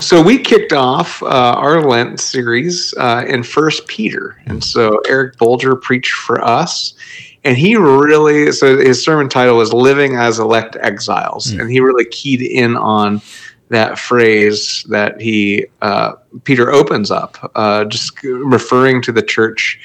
[SPEAKER 2] So we kicked off uh, our Lent series uh, in First Peter, and so Eric Bolger preached for us, and he really so his sermon title was "Living as Elect Exiles," and he really keyed in on that phrase that he uh, Peter opens up, uh, just referring to the church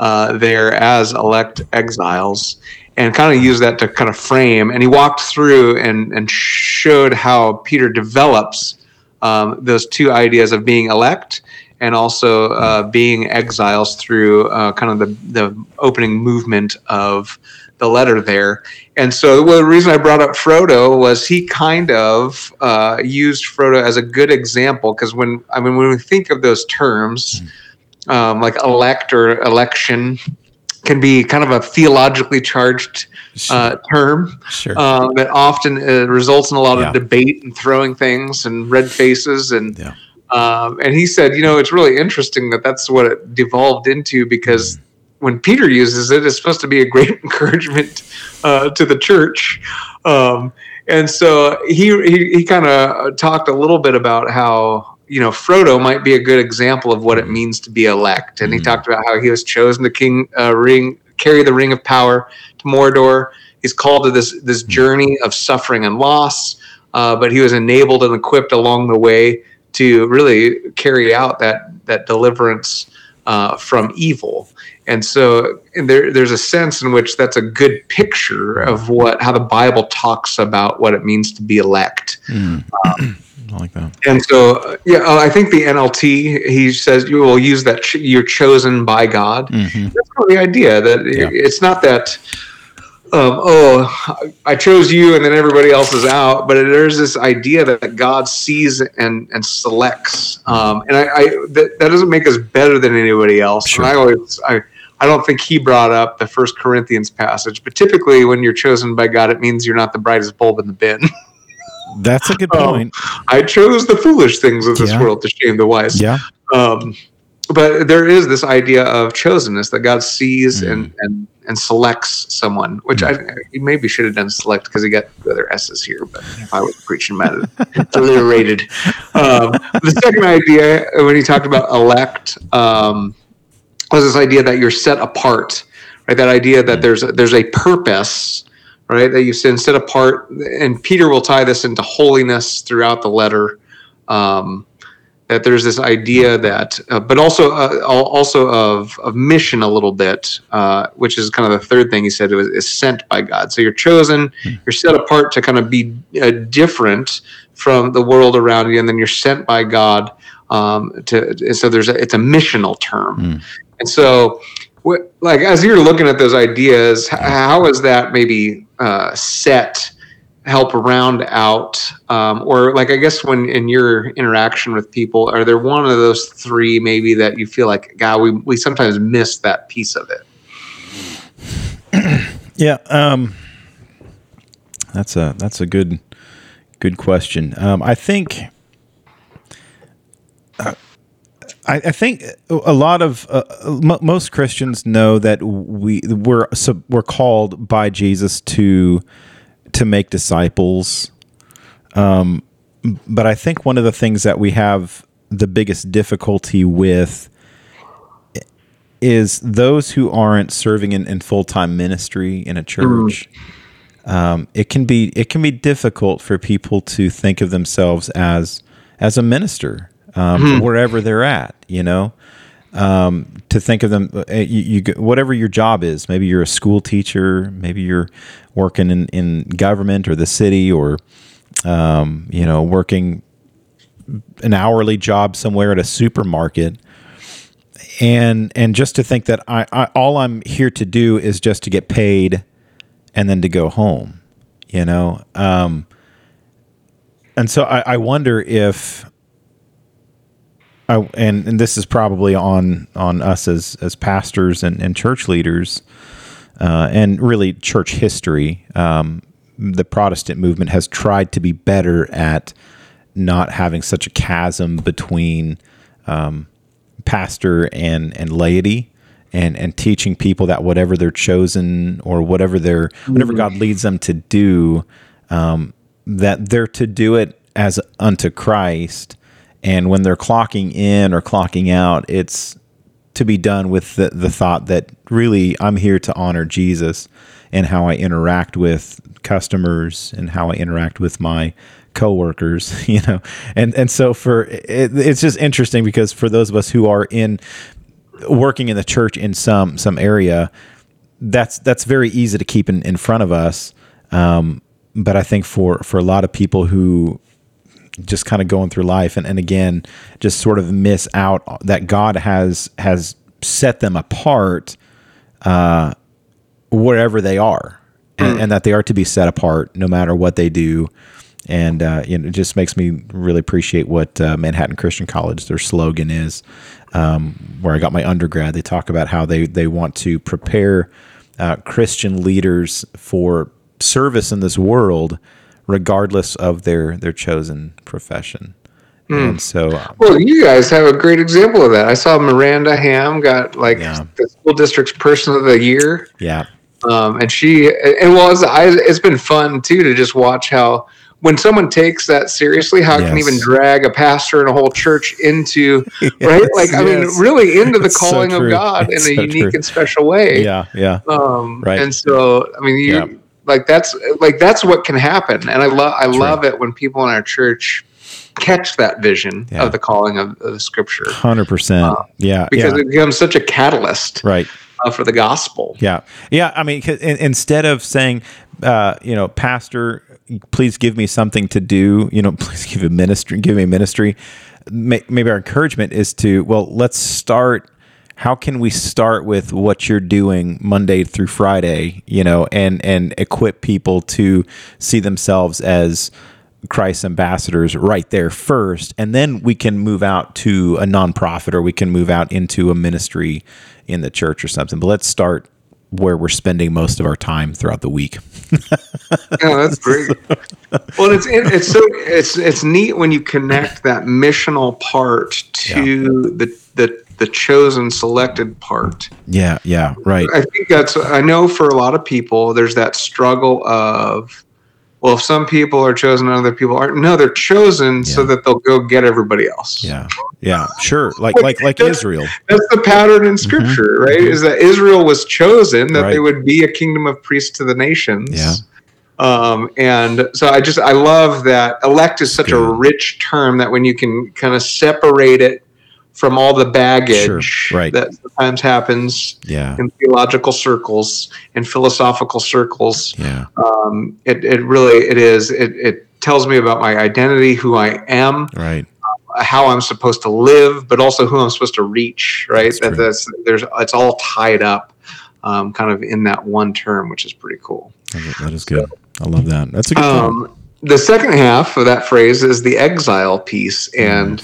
[SPEAKER 2] uh, there as elect exiles, and kind of used that to kind of frame. And he walked through and and showed how Peter develops um, those two ideas of being elect and also uh, being exiles through uh, kind of the, the opening movement of the letter there. And so well, the reason I brought up Frodo was he kind of uh, used Frodo as a good example because when I mean when we think of those terms um, like elect or election can be kind of a theologically charged uh, term
[SPEAKER 3] sure
[SPEAKER 2] um, that often uh, results in a lot
[SPEAKER 3] Yeah.
[SPEAKER 2] of debate and throwing things and red faces and
[SPEAKER 3] Yeah.
[SPEAKER 2] um, and he said you know it's really interesting that that's what it devolved into because
[SPEAKER 3] Mm.
[SPEAKER 2] When Peter uses it it's supposed to be a great encouragement uh, to the church um, and so he he, he kind of talked a little bit about how you know Frodo might be a good example of what it means to be elect and he
[SPEAKER 3] Mhm.
[SPEAKER 2] talked about how he was chosen to king uh, ring carry the ring of power to Mordor. He's called to this this journey of suffering and loss, uh, but he was enabled and equipped along the way to really carry out that that deliverance uh, from evil. And so and there, there's a sense in which that's a good picture of what how the Bible talks about what it means to be elect.
[SPEAKER 3] Mm. I like that
[SPEAKER 2] And so, yeah, uh, I think the NLT he says you will use that ch- you're chosen by God
[SPEAKER 3] Mhm.
[SPEAKER 2] that's kind of the idea that
[SPEAKER 3] Yeah.
[SPEAKER 2] it's not that um, oh i chose you and then everybody else is out but there's this idea that god sees and and selects um, and i, I that, that doesn't make us better than anybody else
[SPEAKER 3] Sure.
[SPEAKER 2] and i always i I don't think he brought up the First Corinthians passage, but typically when you're chosen by God, it means you're not the brightest bulb in the bin.
[SPEAKER 3] that's a good
[SPEAKER 2] Oh,
[SPEAKER 3] point
[SPEAKER 2] I chose the foolish things of this
[SPEAKER 3] Yeah.
[SPEAKER 2] world to shame the wise.
[SPEAKER 3] yeah
[SPEAKER 2] Um, but there is this idea of chosenness that God sees
[SPEAKER 3] Mm.
[SPEAKER 2] and, and and selects someone, which I he maybe should have done select because he got the other S's here. But if I was preaching about it, it's alliterated. Um, the second idea when he talked about elect um, was this idea that you're set apart, right? That idea that there's a, there's a purpose, right? That you've been set apart, and Peter will tie this into holiness throughout the letter. Um, that there's this idea that, uh, but also uh, also of of mission a little bit, uh, which is kind of the third thing he said it was is sent by God. So you're chosen, you're set apart to kind of be uh, different from the world around you, and then you're sent by God. Um, to and so there's a, it's a missional term,
[SPEAKER 3] Mm.
[SPEAKER 2] and so what, like as you're looking at those ideas, how is that maybe uh, set? Help round out um, or like i guess when in your interaction with people are there one of those three maybe that you feel like god we, we sometimes miss that piece of it
[SPEAKER 3] Yeah, um, that's a that's a good good question. Um, I think uh, I, I think a lot of uh, m- most Christians know that we we're we're called by Jesus to to make disciples Um, but I think one of the things that we have the biggest difficulty with is those who aren't serving in, in full time ministry in a church. Um, it can be it can be difficult for people to think of themselves as as a minister um, wherever they're at. You know, um, to think of them, uh, you, you whatever your job is. Maybe you're a school teacher. Maybe you're working in, in government or the city, or um, you know, working an hourly job somewhere at a supermarket and and just to think that I, I all I'm here to do is just to get paid and then to go home, you know. Um, and so I, I wonder if, I, and and this is probably on on us as as pastors and, and church leaders, uh, and really church history. Um, the Protestant movement has tried to be better at not having such a chasm between um, pastor and and laity and and teaching people that whatever they're chosen or whatever they're whatever God leads them to do um, that they're to do it as unto Christ and when they're clocking in or clocking out it's to be done with the, the thought that really I'm here to honor Jesus and how I interact with customers and how I interact with my coworkers, you know. And and so for it, it's just interesting because for those of us who are in working in the church in some some area, that's that's very easy to keep in, in front of us. Um, but I think for for a lot of people who just kind of going through life and, and again just sort of miss out that God has has set them apart uh, wherever they are and, and that they are to be set apart no matter what they do and uh, you know, it just makes me really appreciate what uh, Manhattan Christian College their slogan is. Um, where I got my undergrad, they talk about how they they want to prepare uh, Christian leaders for service in this world, regardless of their their chosen profession. And so, uh,
[SPEAKER 2] Well, you guys have a great example of that. I saw Miranda Ham got like
[SPEAKER 3] Yeah.
[SPEAKER 2] the school district's person of the year.
[SPEAKER 3] yeah,
[SPEAKER 2] Um, and she, and well, it's, I, it's been fun too to just watch how when someone takes that seriously, how it can even drag a pastor and a whole church into, right?
[SPEAKER 3] Yes,
[SPEAKER 2] Like, I mean, really into the
[SPEAKER 3] It's so
[SPEAKER 2] calling of. God
[SPEAKER 3] It's
[SPEAKER 2] in a unique
[SPEAKER 3] true.
[SPEAKER 2] and special way.
[SPEAKER 3] yeah, yeah,
[SPEAKER 2] Um,
[SPEAKER 3] Right.
[SPEAKER 2] And so, I mean, you
[SPEAKER 3] Yeah.
[SPEAKER 2] Like that's like that's what can happen, and I love I love it when people in our church catch that vision
[SPEAKER 3] Yeah.
[SPEAKER 2] of the calling of, of the Scripture
[SPEAKER 3] hundred percent. Yeah,
[SPEAKER 2] because
[SPEAKER 3] yeah,
[SPEAKER 2] it becomes such a catalyst
[SPEAKER 3] right.
[SPEAKER 2] uh, for the gospel.
[SPEAKER 3] Yeah, yeah. I mean, in, instead of saying, uh, you know, Pastor, please give me something to do. You know, please give a ministry, give me a ministry. Maybe our encouragement is to, well, let's start. How can we start with what you're doing Monday through Friday? You know, and and equip people to see themselves as Christ ambassadors right there first, and then we can move out to a nonprofit or we can move out into a ministry in the church or something. But let's start where we're spending most of our time throughout the week.
[SPEAKER 2] Yeah, that's great. well, it's it's so it's it's neat when you connect that missional part to the the the chosen selected part.
[SPEAKER 3] Yeah, yeah, right.
[SPEAKER 2] I think that's I know for a lot of people there's that struggle of well if some people are chosen and other people aren't no they're chosen so that they'll go get everybody else.
[SPEAKER 3] Yeah, yeah, sure. Like like like Israel.
[SPEAKER 2] That's the pattern in scripture, right? Is that Israel was chosen that they
[SPEAKER 3] Mm-hmm.
[SPEAKER 2] Would be a kingdom of priests to the nations.
[SPEAKER 3] Yeah.
[SPEAKER 2] Um, and so I just I love that elect is such a rich term that when you can kind of separate it from all the baggage
[SPEAKER 3] Sure, right.
[SPEAKER 2] that sometimes happens
[SPEAKER 3] Yeah,
[SPEAKER 2] in theological circles and philosophical circles.
[SPEAKER 3] yeah,
[SPEAKER 2] Um, it, it really it is it, it tells me about my identity, who I am,
[SPEAKER 3] right.
[SPEAKER 2] how I'm supposed to live, but also who I'm supposed to reach. Right?
[SPEAKER 3] That's
[SPEAKER 2] that that's there's it's all tied up, um, kind of in that one term, which is pretty cool.
[SPEAKER 3] That is- good. I love that. That's a good.
[SPEAKER 2] Um, the second half of that phrase is the exile piece, and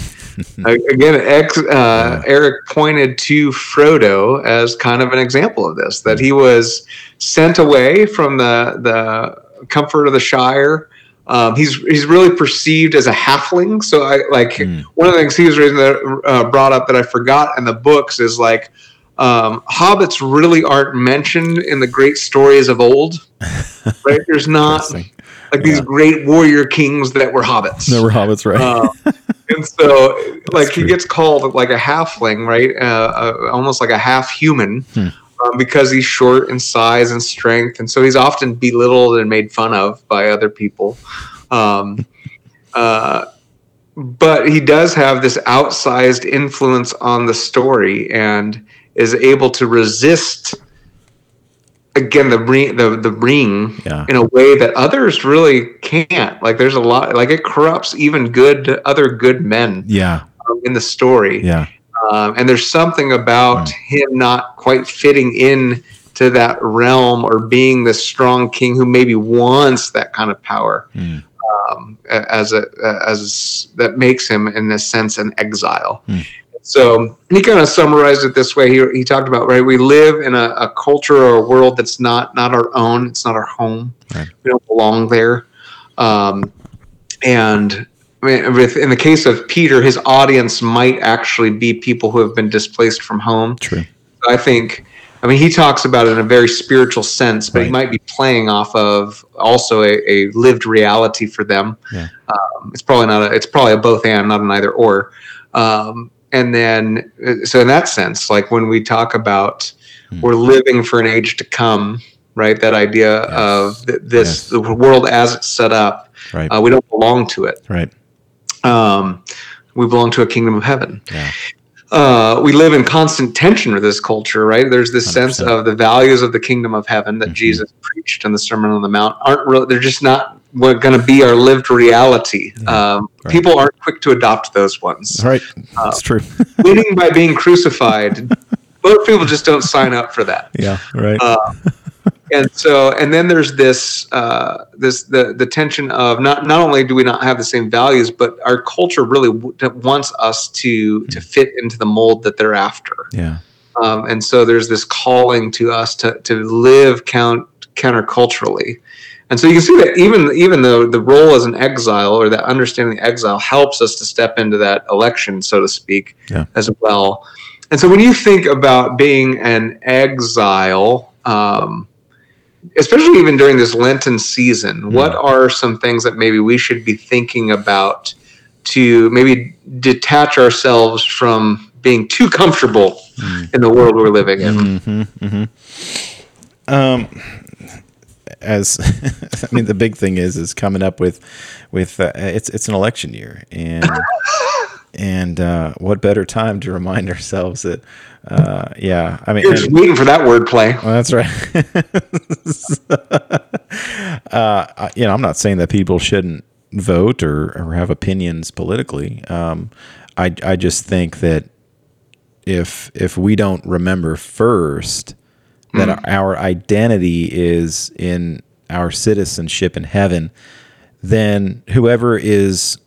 [SPEAKER 3] Mm.
[SPEAKER 2] again, ex, uh, Eric pointed to Frodo as kind of an example of this. That he was sent away from the the comfort of the Shire. Um, he's he's really perceived as a halfling. So I like
[SPEAKER 3] Mm.
[SPEAKER 2] one of the things he was raising that uh, brought up that I forgot in the books is like um, hobbits really aren't mentioned in the great stories of old. Right? There's not Like these great warrior kings that were hobbits.
[SPEAKER 3] No, we're hobbits, right?
[SPEAKER 2] Uh, and so, like, he gets called like a halfling, right? Uh, uh, almost like a half human,
[SPEAKER 3] Hmm.
[SPEAKER 2] um, because he's short in size and strength, and so he's often belittled and made fun of by other people. Um, uh, but he does have this outsized influence on the story, and is able to resist again the ring, the the ring
[SPEAKER 3] yeah.
[SPEAKER 2] in a way that others really can't. Like there's a lot, like it corrupts even good other good men
[SPEAKER 3] Yeah.
[SPEAKER 2] um, in the story.
[SPEAKER 3] Yeah.
[SPEAKER 2] Um, and there's something about
[SPEAKER 3] Hmm.
[SPEAKER 2] him not quite fitting in to that realm or being this strong king who maybe wants that kind of power
[SPEAKER 3] Mm.
[SPEAKER 2] um, as a as that makes him in a sense an exile.
[SPEAKER 3] Hmm.
[SPEAKER 2] So he kind of summarized it this way. He, he talked about right, we live in a, a culture or a world that's not not our own. It's not our home.
[SPEAKER 3] Right.
[SPEAKER 2] We don't belong there. Um, and I mean, with, in the case of Peter, his audience might actually be people who have been displaced from home.
[SPEAKER 3] True.
[SPEAKER 2] I think, I mean, he talks about it in a very spiritual sense, but he might be playing off of also a, a lived reality for them.
[SPEAKER 3] Yeah.
[SPEAKER 2] Um, it's probably not a, it's probably a both and, not an either or. Um, and then, uh, so in that sense, like when we talk about
[SPEAKER 3] Hmm.
[SPEAKER 2] we're living for an age to come, right? That idea
[SPEAKER 3] Yes.
[SPEAKER 2] of th- this,
[SPEAKER 3] Yes.
[SPEAKER 2] the world as it's set up,
[SPEAKER 3] Right.
[SPEAKER 2] uh, we don't belong to it.
[SPEAKER 3] right.
[SPEAKER 2] Um, we belong to a kingdom of heaven
[SPEAKER 3] Yeah.
[SPEAKER 2] uh, we live in constant tension with this culture, right? There's this sense
[SPEAKER 3] 100%.
[SPEAKER 2] of the values of the kingdom of heaven that
[SPEAKER 3] Mhm.
[SPEAKER 2] Jesus preached in the Sermon on the Mount aren't really, they're just not going to be our lived reality.
[SPEAKER 3] Yeah,
[SPEAKER 2] um,
[SPEAKER 3] right.
[SPEAKER 2] People aren't quick to adopt those ones.
[SPEAKER 3] Right.
[SPEAKER 2] Uh,
[SPEAKER 3] That's true.
[SPEAKER 2] Winning by being crucified, most people just don't sign up for that.
[SPEAKER 3] yeah. Right.
[SPEAKER 2] Uh, and so and then there's this uh, this the the tension of not not only do we not have the same values but our culture really w- wants us to to fit into the mold that they're after
[SPEAKER 3] yeah.
[SPEAKER 2] um, and so there's this calling to us to to live count counterculturally and so you can see that even even though the role as an exile or that understanding exile helps us to step into that election so to speak
[SPEAKER 3] Yeah.
[SPEAKER 2] as well and so when you think about being an exile um, especially even during this lenten season what are some things that maybe we should be thinking about to maybe detach ourselves from being too comfortable
[SPEAKER 3] Mm.
[SPEAKER 2] in the world we're living in.
[SPEAKER 3] hmm hmm Um, as I mean, the big thing is is coming up with with uh, it's it's an election year, and and uh, what better time to remind ourselves that uh, yeah, I mean,
[SPEAKER 2] You're
[SPEAKER 3] and-
[SPEAKER 2] waiting for that wordplay.
[SPEAKER 3] well, that's right. uh, you know, I'm not saying that people shouldn't vote or, or have opinions politically. Um, I I just think that if if we don't remember first that mm. our identity is in our citizenship in heaven, then whoever is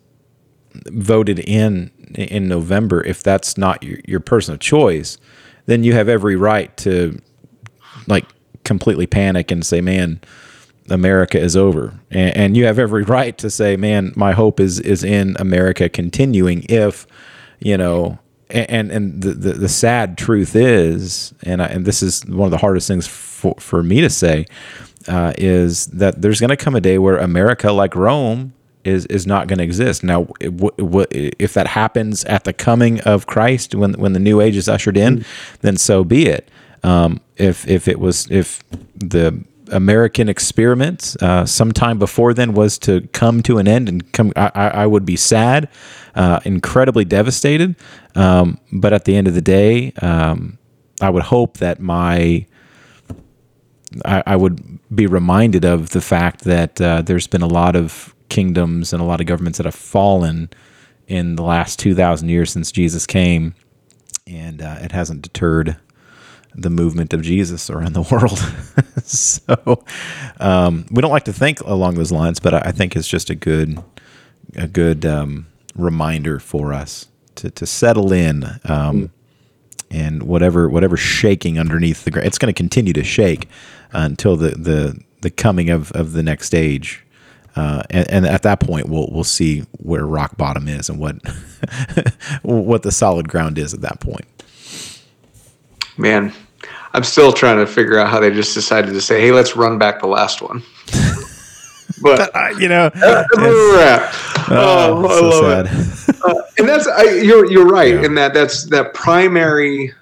[SPEAKER 3] voted in in November, if that's not your, your personal choice, then you have every right to like completely panic and say, "Man, America is over," and, and you have every right to say, "Man, my hope is is in America continuing." If you know, and and the the, the sad truth is, and I, and this is one of the hardest things for for me to say, uh, is that there's going to come a day where America, like Rome, is is not going to exist. Now, w- w- if that happens at the coming of Christ, when when the new age is ushered in, then so be it. Um, if if it was if the American experiment uh, sometime before then was to come to an end and come, I, I would be sad, uh, incredibly devastated. Um, but at the end of the day, um, I would hope that my I, I would be reminded of the fact that uh, there's been a lot of kingdoms and a lot of governments that have fallen in the last 2,000 years since Jesus came, and uh, it hasn't deterred the movement of Jesus around the world. so um, we don't like to think along those lines, but I, think it's just a good a good um, reminder for us to, to settle in. Um, and whatever whatever shaking underneath the ground, it's going to continue to shake until the, the the coming of, of the next age. Uh, and, and at that point, we'll we'll see where rock bottom is and what what the solid ground is at that point.
[SPEAKER 2] Man, I'm still trying to figure out how they just decided to say, "Hey, let's run back the last one." but
[SPEAKER 3] you know,
[SPEAKER 2] that's we're at.
[SPEAKER 3] oh,
[SPEAKER 2] Oh, I
[SPEAKER 3] so sad.
[SPEAKER 2] Uh, and that's I, you're you're right
[SPEAKER 3] Yeah.
[SPEAKER 2] in that that's that primary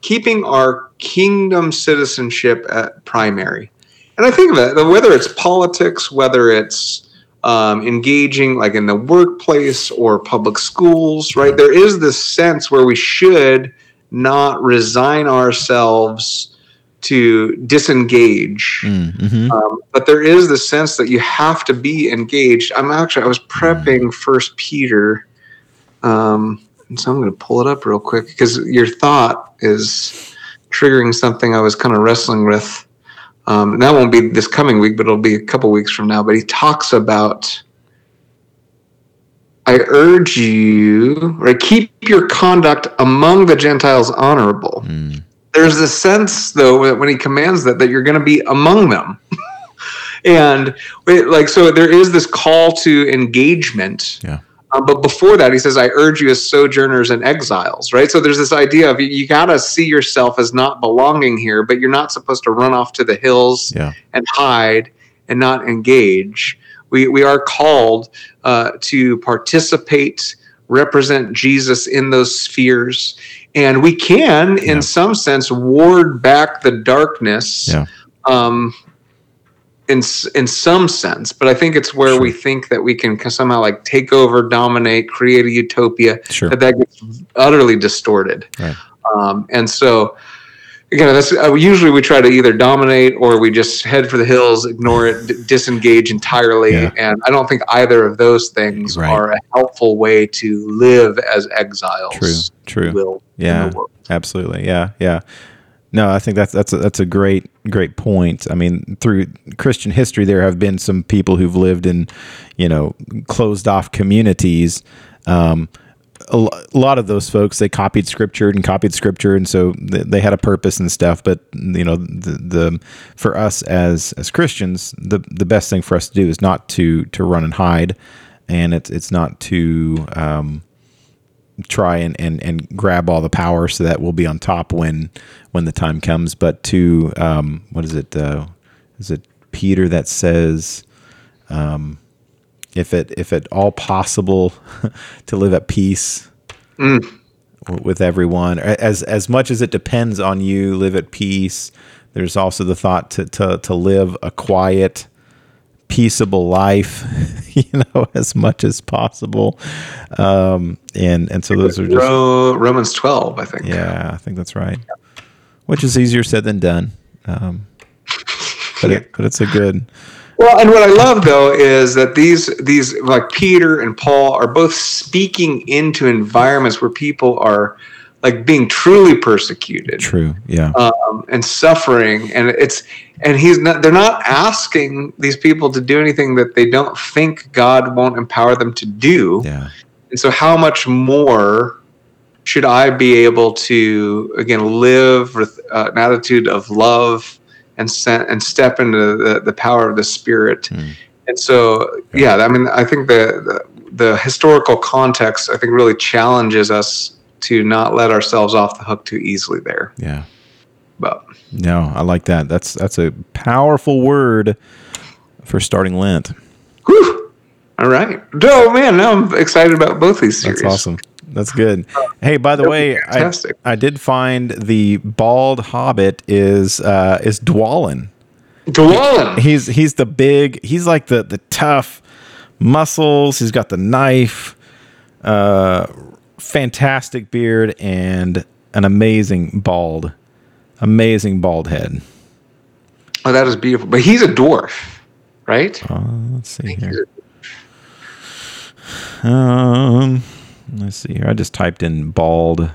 [SPEAKER 2] keeping our kingdom citizenship at primary and i think of that whether it's politics whether it's um, engaging like in the workplace or public schools right there is this sense where we should not resign ourselves to disengage
[SPEAKER 3] Mm, mhm.
[SPEAKER 2] um, but there is the sense that you have to be engaged. I'm actually I was prepping First Peter, um, and so I'm going to pull it up real quick because your thought is triggering something I was kind of wrestling with. Um, and that won't be this coming week, but it'll be a couple weeks from now. But he talks about. I urge you, right? Keep your conduct among the Gentiles honorable
[SPEAKER 3] Mm.
[SPEAKER 2] there's a sense though that when he commands that that you're going to be among them and it, like so there is this call to engagement
[SPEAKER 3] Yeah.
[SPEAKER 2] um, but before that he says i urge you as sojourners and exiles right so there's this idea of you, you got to see yourself as not belonging here but you're not supposed to run off to the hills
[SPEAKER 3] Yeah.
[SPEAKER 2] and hide and not engage. We, we are called uh, to participate, represent Jesus in those spheres. And we can, in some sense, ward back the darkness
[SPEAKER 3] Yeah.
[SPEAKER 2] um, in, in some sense. But I think it's where
[SPEAKER 3] Sure.
[SPEAKER 2] we think that we can somehow like take over, dominate, create a utopia
[SPEAKER 3] Sure.
[SPEAKER 2] that that gets utterly distorted.
[SPEAKER 3] Right.
[SPEAKER 2] Um, and so, again, that's uh, usually we try to either dominate or we just head for the hills, ignore it, d- disengage entirely.
[SPEAKER 3] Yeah.
[SPEAKER 2] And I don't think either of those things
[SPEAKER 3] Right.
[SPEAKER 2] are a helpful way to live as exiles.
[SPEAKER 3] True. True. Yeah.
[SPEAKER 2] in the world.
[SPEAKER 3] Absolutely. Yeah. Yeah. No, I think that's that's a, that's a great great point. I mean, through Christian history, there have been some people who've lived in, you know, closed off communities. Um, a, lot of those folks they copied scripture and copied scripture, and so th- they had a purpose and stuff. But you know, the, the for us as as Christians, the the best thing for us to do is not to to run and hide, and it's it's not to um, try and, and, and grab all the power so that we'll be on top when when the time comes. But to um, what is it? Uh, is it Peter that says, um, if it if at all possible, to live at peace w- with everyone, as as much as it depends on you, live at peace. There's also the thought to to to live a quiet peaceable life, you know, as much as possible. Um, and and so those are just
[SPEAKER 2] Romans 12, I think.
[SPEAKER 3] yeah, I think that's right. Which is easier said than done. Um, but it, but it's a good
[SPEAKER 2] Well, and what I love though is that these these like Peter and Paul are both speaking into environments where people are like being truly persecuted.
[SPEAKER 3] true. Yeah.
[SPEAKER 2] um, and suffering and it's and he's not they're not asking these people to do anything that they don't think god won't empower them to do
[SPEAKER 3] yeah.
[SPEAKER 2] and so how much more should i be able to again live with uh, an attitude of love and se- and step into the, the power of the spirit
[SPEAKER 3] Mm.
[SPEAKER 2] and so yeah i mean i think the, the the historical context i think really challenges us to not let ourselves off the hook too easily there
[SPEAKER 3] Yeah.
[SPEAKER 2] but
[SPEAKER 3] No, I like that. That's that's a powerful word for starting Lent.
[SPEAKER 2] Whew. All right. Oh man, now I'm excited about both these series.
[SPEAKER 3] That's awesome. That's good. Hey, by the way, I. I did find the bald hobbit is uh, is Dwalin.
[SPEAKER 2] Dwalin.
[SPEAKER 3] He's he's the big. He's like the the tough muscles. He's got the knife. Uh, fantastic beard and an amazing bald, amazing bald head.
[SPEAKER 2] Oh, that is beautiful. But he's a dwarf, right?
[SPEAKER 3] Uh, let's see here. Um, let's see here. I just typed in bald.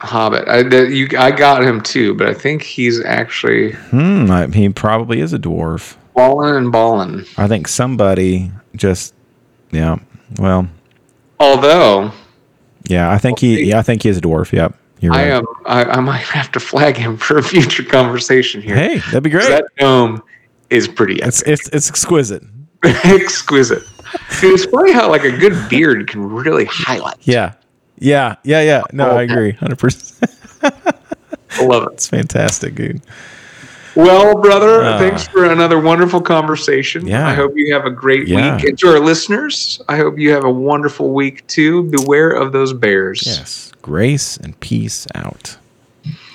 [SPEAKER 2] Hobbit. I, you, I got him too, but I think he's actually
[SPEAKER 3] Hmm. I, he probably is a dwarf.
[SPEAKER 2] Balin and Balin.
[SPEAKER 3] I think somebody just. Yeah. Well.
[SPEAKER 2] Although
[SPEAKER 3] Yeah. I think he. Yeah. I think he is a dwarf. Yep. You're
[SPEAKER 2] I am, I, I might have to flag him for a future conversation here.
[SPEAKER 3] Hey, that'd be great.
[SPEAKER 2] That gnome is pretty
[SPEAKER 3] It's it's it's exquisite.
[SPEAKER 2] exquisite. Dude, it's funny how like a good beard can really highlight.
[SPEAKER 3] Yeah. Yeah. Yeah. Yeah. No, I agree. Hundred percent.
[SPEAKER 2] I love it.
[SPEAKER 3] It's fantastic, dude.
[SPEAKER 2] Well, brother,
[SPEAKER 3] Uh,
[SPEAKER 2] thanks for another wonderful conversation.
[SPEAKER 3] Yeah.
[SPEAKER 2] I hope you have a great
[SPEAKER 3] Yeah.
[SPEAKER 2] week. And to our listeners, I hope you have a wonderful week too. Beware of those bears.
[SPEAKER 3] Yes. Grace and peace out.